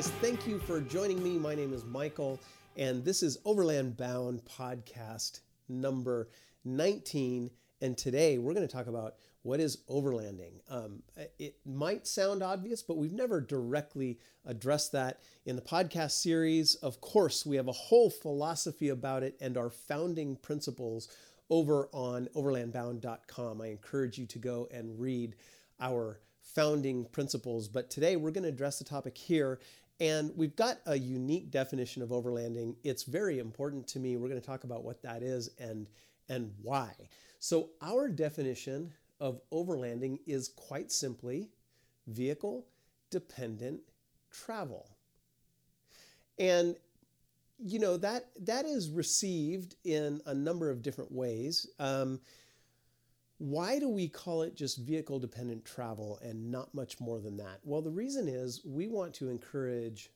guys. Thank you for joining me. My name is Michael, and this is Overland Bound podcast number 19. And today we're going to talk about what is overlanding. Um, it might sound obvious, but we've never directly addressed that in the podcast series. Of course, we have a whole philosophy about it and our founding principles over on overlandbound.com. I encourage you to go and read our founding principles. But today we're going to address the topic here. And we've got a unique definition of overlanding. It's very important to me. We're going to talk about what that is and, and why. So, our definition of overlanding is quite simply vehicle dependent travel. And you know that that is received in a number of different ways. Um, why do we call it just vehicle dependent travel and not much more than that? Well, the reason is we want to encourage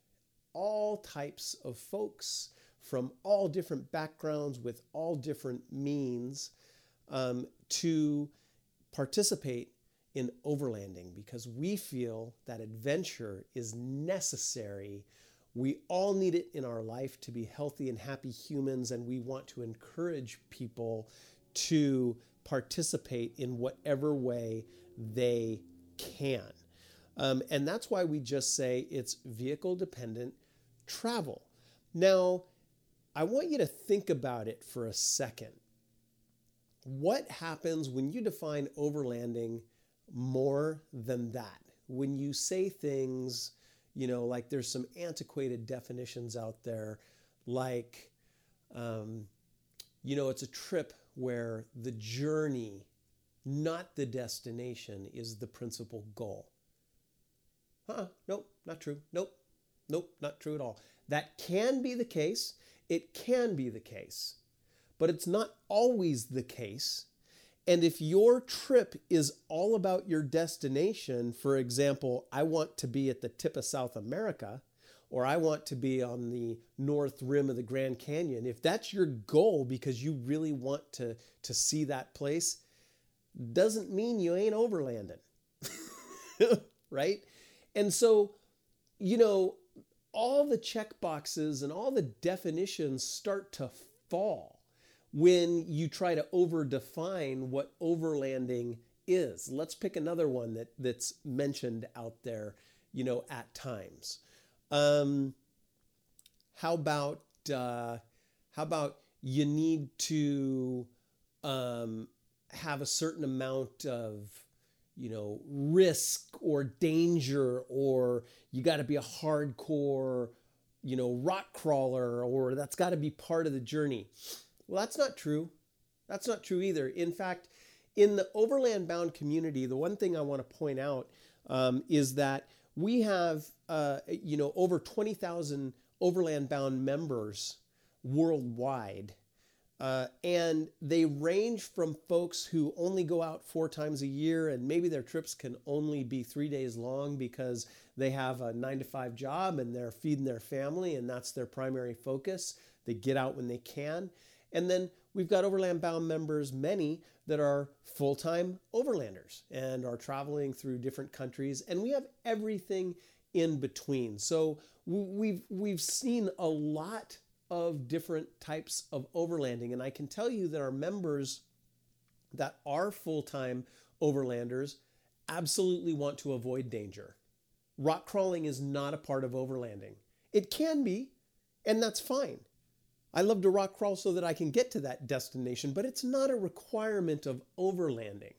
all types of folks from all different backgrounds with all different means um, to participate in overlanding because we feel that adventure is necessary. We all need it in our life to be healthy and happy humans, and we want to encourage people to participate in whatever way they can. Um, and that's why we just say it's vehicle dependent travel. Now, I want you to think about it for a second. What happens when you define overlanding more than that? When you say things, you know, like there's some antiquated definitions out there, like, um, you know, it's a trip where the journey, not the destination, is the principal goal. Huh, nope, not true. Nope, nope, not true at all. That can be the case. It can be the case, but it's not always the case. And if your trip is all about your destination, for example, I want to be at the tip of South America, or I want to be on the north rim of the Grand Canyon, if that's your goal because you really want to, to see that place, doesn't mean you ain't overlanding. right? And so, you know, all the check boxes and all the definitions start to fall when you try to over define what overlanding is. Let's pick another one that, that's mentioned out there, you know, at times. Um, how about uh, how about you need to um, have a certain amount of you know risk or danger, or you got to be a hardcore you know rock crawler, or that's got to be part of the journey. Well, that's not true. That's not true either. In fact, in the overland bound community, the one thing I want to point out um, is that we have, uh, you know, over 20,000 overland bound members worldwide. Uh, and they range from folks who only go out four times a year and maybe their trips can only be three days long because they have a nine to five job and they're feeding their family and that's their primary focus. They get out when they can. And then we've got overland bound members, many that are full time overlanders and are traveling through different countries. And we have everything in between. So we've, we've seen a lot of different types of overlanding. And I can tell you that our members that are full time overlanders absolutely want to avoid danger. Rock crawling is not a part of overlanding. It can be, and that's fine. I love to rock crawl so that I can get to that destination, but it's not a requirement of overlanding.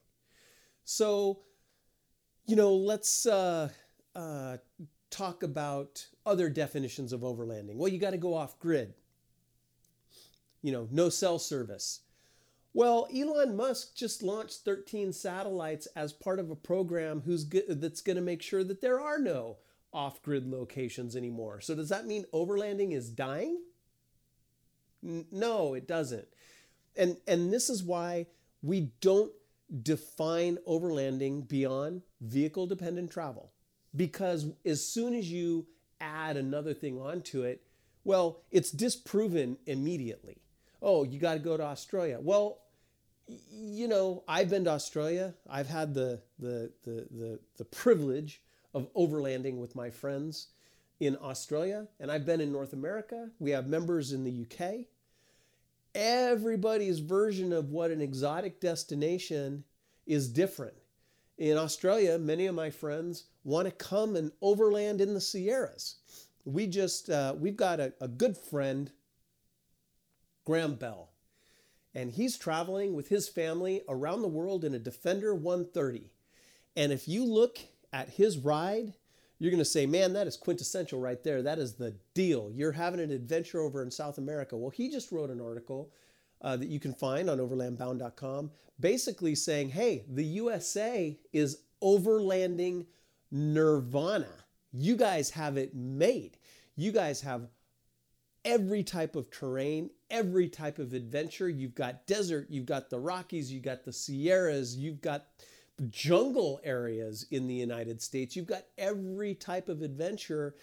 So, you know, let's uh, uh, talk about other definitions of overlanding. Well, you got to go off grid. You know, no cell service. Well, Elon Musk just launched 13 satellites as part of a program go- that's going to make sure that there are no off grid locations anymore. So, does that mean overlanding is dying? No, it doesn't. And and this is why we don't define overlanding beyond vehicle dependent travel. Because as soon as you add another thing onto it, well, it's disproven immediately. Oh, you got to go to Australia. Well, you know, I've been to Australia. I've had the, the, the, the, the privilege of overlanding with my friends in Australia and I've been in North America. We have members in the UK. Everybody's version of what an exotic destination is different. In Australia, many of my friends want to come and overland in the Sierras. We just, uh, we've got a, a good friend, Graeme Bell, and he's traveling with his family around the world in a Defender 130. And if you look at his ride, you're going to say, man, that is quintessential right there. That is the deal. You're having an adventure over in South America. Well, he just wrote an article uh, that you can find on overlandbound.com basically saying, hey, the USA is overlanding nirvana. You guys have it made. You guys have every type of terrain, every type of adventure. You've got desert, you've got the Rockies, you've got the Sierras, you've got jungle areas in the United States. You've got every type of adventure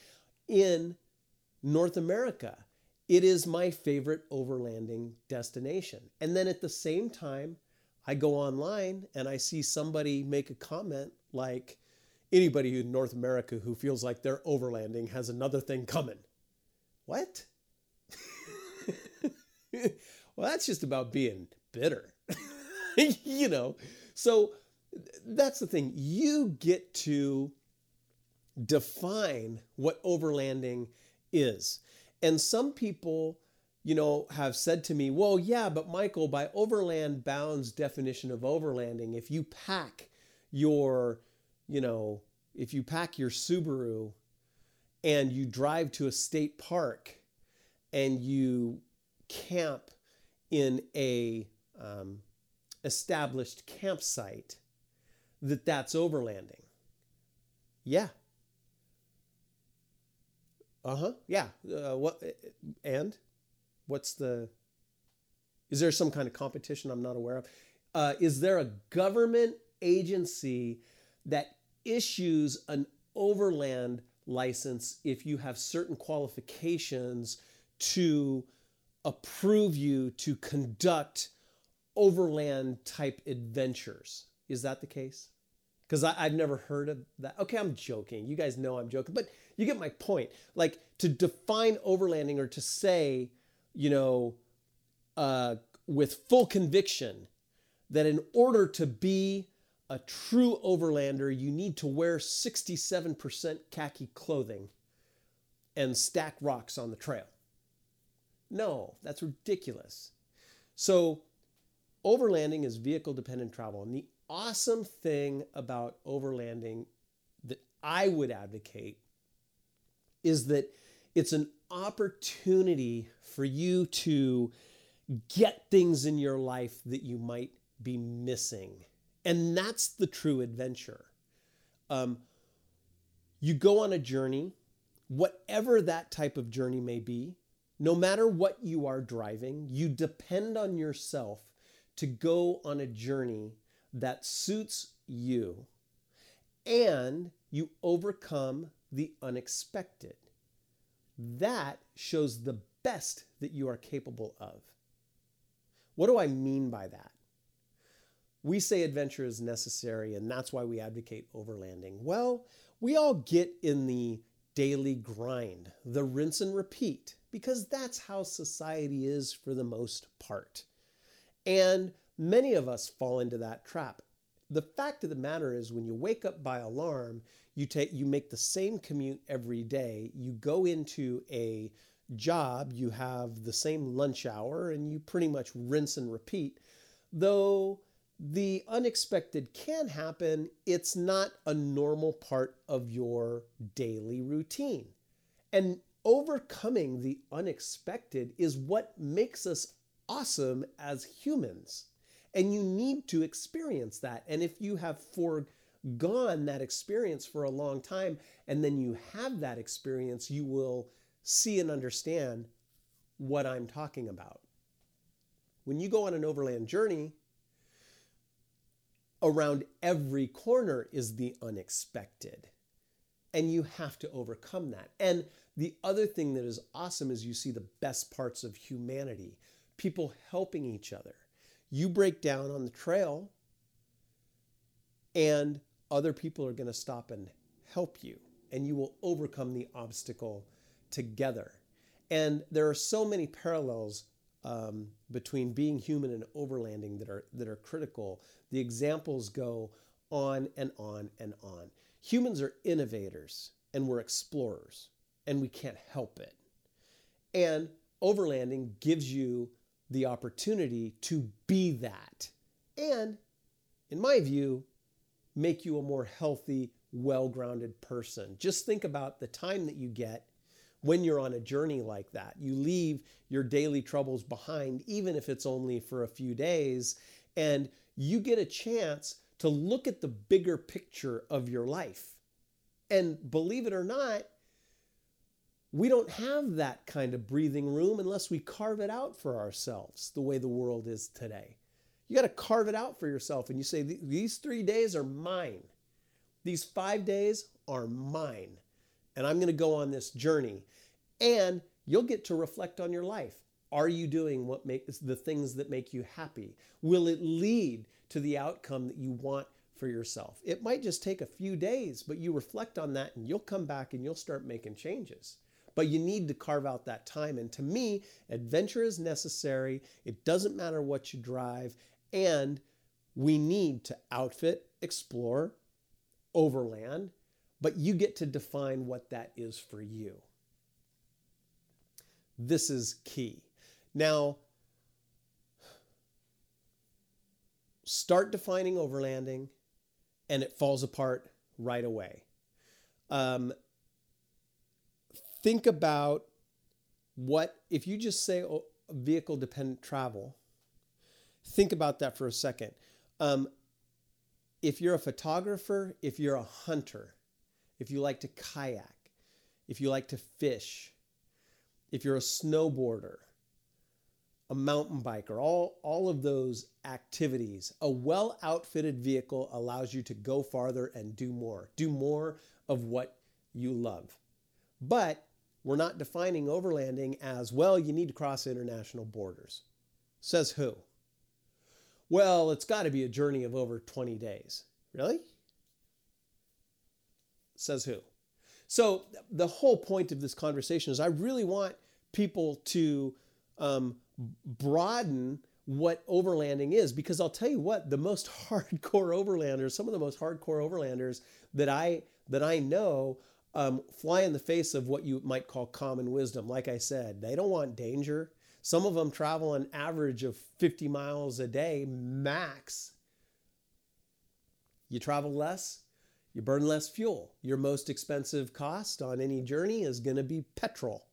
in North America. It is my favorite overlanding destination. And then at the same time, I go online and I see somebody make a comment like, anybody in North America who feels like they're overlanding has another thing coming. What? well, that's just about being bitter. you know, so that's the thing. You get to define what overlanding is. And some people, you know, have said to me, well, yeah, but Michael, by overland bounds definition of overlanding, if you pack your, you know, if you pack your Subaru and you drive to a state park and you camp in a um, established campsite, that that's overlanding. Yeah. Uh huh. Yeah. Uh, what? And what's the? Is there some kind of competition I'm not aware of? Uh, is there a government agency that issues an overland license if you have certain qualifications to approve you to conduct overland type adventures? Is that the case? because I've never heard of that. Okay, I'm joking. You guys know I'm joking, but you get my point. Like to define overlanding or to say, you know, uh, with full conviction that in order to be a true overlander, you need to wear 67% khaki clothing and stack rocks on the trail. No, that's ridiculous. So, overlanding is vehicle dependent travel. And the awesome thing about overlanding that I would advocate is that it's an opportunity for you to get things in your life that you might be missing. And that's the true adventure. Um, you go on a journey, whatever that type of journey may be, no matter what you are driving, you depend on yourself to go on a journey that suits you and you overcome the unexpected. That shows the best that you are capable of. What do I mean by that? We say adventure is necessary, and that's why we advocate overlanding. Well, we all get in the daily grind, the rinse and repeat, because that's how society is for the most part. And Many of us fall into that trap. The fact of the matter is when you wake up by alarm, you take you make the same commute every day. You go into a job, you have the same lunch hour and you pretty much rinse and repeat. Though the unexpected can happen, it's not a normal part of your daily routine. And overcoming the unexpected is what makes us awesome as humans. And you need to experience that. And if you have foregone that experience for a long time and then you have that experience, you will see and understand what I'm talking about. When you go on an overland journey, around every corner is the unexpected. And you have to overcome that. And the other thing that is awesome is you see the best parts of humanity people helping each other you break down on the trail and other people are going to stop and help you and you will overcome the obstacle together. And there are so many parallels um, between being human and overlanding that are that are critical. The examples go on and on and on. Humans are innovators and we're explorers, and we can't help it. And overlanding gives you the opportunity to be that. And in my view, make you a more healthy, well grounded person. Just think about the time that you get when you're on a journey like that. You leave your daily troubles behind, even if it's only for a few days, and you get a chance to look at the bigger picture of your life. And believe it or not, we don't have that kind of breathing room unless we carve it out for ourselves the way the world is today. You got to carve it out for yourself and you say, These three days are mine. These five days are mine. And I'm going to go on this journey. And you'll get to reflect on your life. Are you doing what makes the things that make you happy? Will it lead to the outcome that you want for yourself? It might just take a few days, but you reflect on that and you'll come back and you'll start making changes. But you need to carve out that time. And to me, adventure is necessary. It doesn't matter what you drive. And we need to outfit, explore, overland, but you get to define what that is for you. This is key. Now, start defining overlanding and it falls apart right away. Um, think about what, if you just say oh, vehicle dependent travel, think about that for a second. Um, if you're a photographer, if you're a hunter, if you like to kayak, if you like to fish, if you're a snowboarder, a mountain biker, all, all of those activities, a well outfitted vehicle allows you to go farther and do more, do more of what you love. But we're not defining overlanding as well, you need to cross international borders. Says who? Well, it's got to be a journey of over 20 days. Really? Says who? So, the whole point of this conversation is I really want people to um, broaden what overlanding is because I'll tell you what the most hardcore overlanders some of the most hardcore overlanders that I that I know um, fly in the face of what you might call common wisdom. Like I said they don't want danger. Some of them travel an average of 50 miles a day max. You travel less you burn less fuel. Your most expensive cost on any journey is going to be petrol.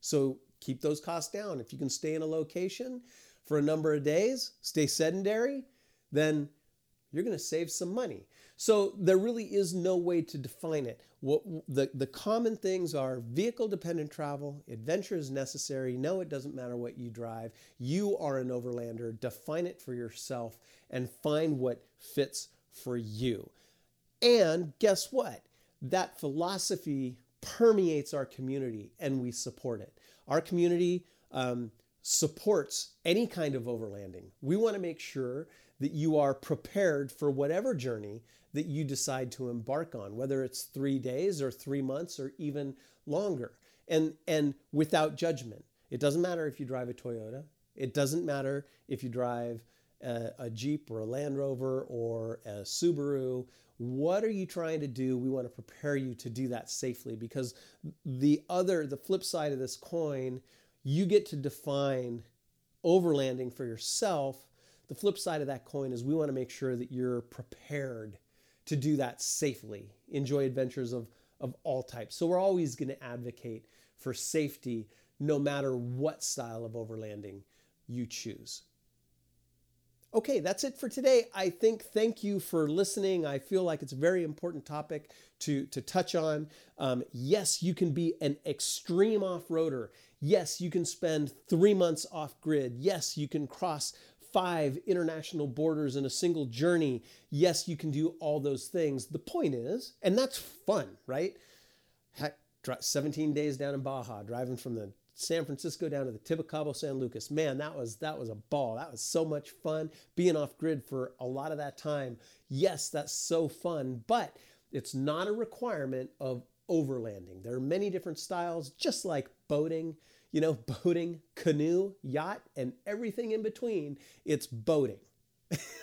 So keep those costs down. If you can stay in a location for a number of days, stay sedentary, then you're going to save some money. So there really is no way to define it. What the, the common things are vehicle dependent travel, adventure is necessary. No, it doesn't matter what you drive. You are an overlander. Define it for yourself and find what fits for you. And guess what? That philosophy permeates our community and we support it. Our community um, supports any kind of overlanding. We want to make sure that you are prepared for whatever journey that you decide to embark on, whether it's three days or three months or even longer, and, and without judgment. It doesn't matter if you drive a Toyota, it doesn't matter if you drive a, a Jeep or a Land Rover or a Subaru what are you trying to do? We want to prepare you to do that safely because the other, the flip side of this coin, you get to define overlanding for yourself. The flip side of that coin is we want to make sure that you're prepared to do that safely, enjoy adventures of, of all types. So we're always going to advocate for safety no matter what style of overlanding you choose. Okay, that's it for today. I think thank you for listening. I feel like it's a very important topic to, to touch on. Um, yes, you can be an extreme off roader. Yes, you can spend three months off grid. Yes, you can cross five international borders in a single journey. Yes, you can do all those things. The point is, and that's fun, right? Heck, 17 days down in Baja, driving from the San Francisco down to the tip of Cabo San Lucas. Man, that was that was a ball. That was so much fun being off grid for a lot of that time. Yes, that's so fun, but it's not a requirement of overlanding. There are many different styles, just like boating, you know, boating, canoe, yacht, and everything in between. It's boating.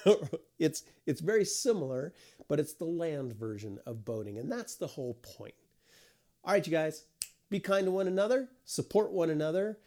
it's it's very similar, but it's the land version of boating, and that's the whole point. All right, you guys, be kind to one another, support one another.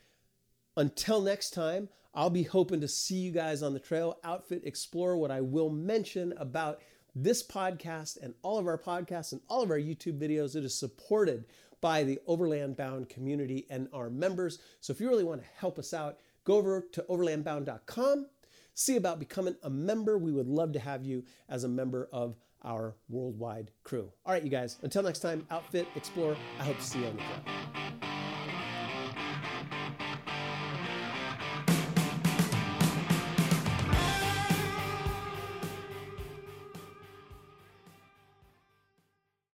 Until next time, I'll be hoping to see you guys on the trail, outfit, explore. What I will mention about this podcast and all of our podcasts and all of our YouTube videos, it is supported by the Overland Bound community and our members. So if you really want to help us out, go over to overlandbound.com, see about becoming a member. We would love to have you as a member of our worldwide crew. All right, you guys, until next time, outfit, explore. I hope to see you on the trail.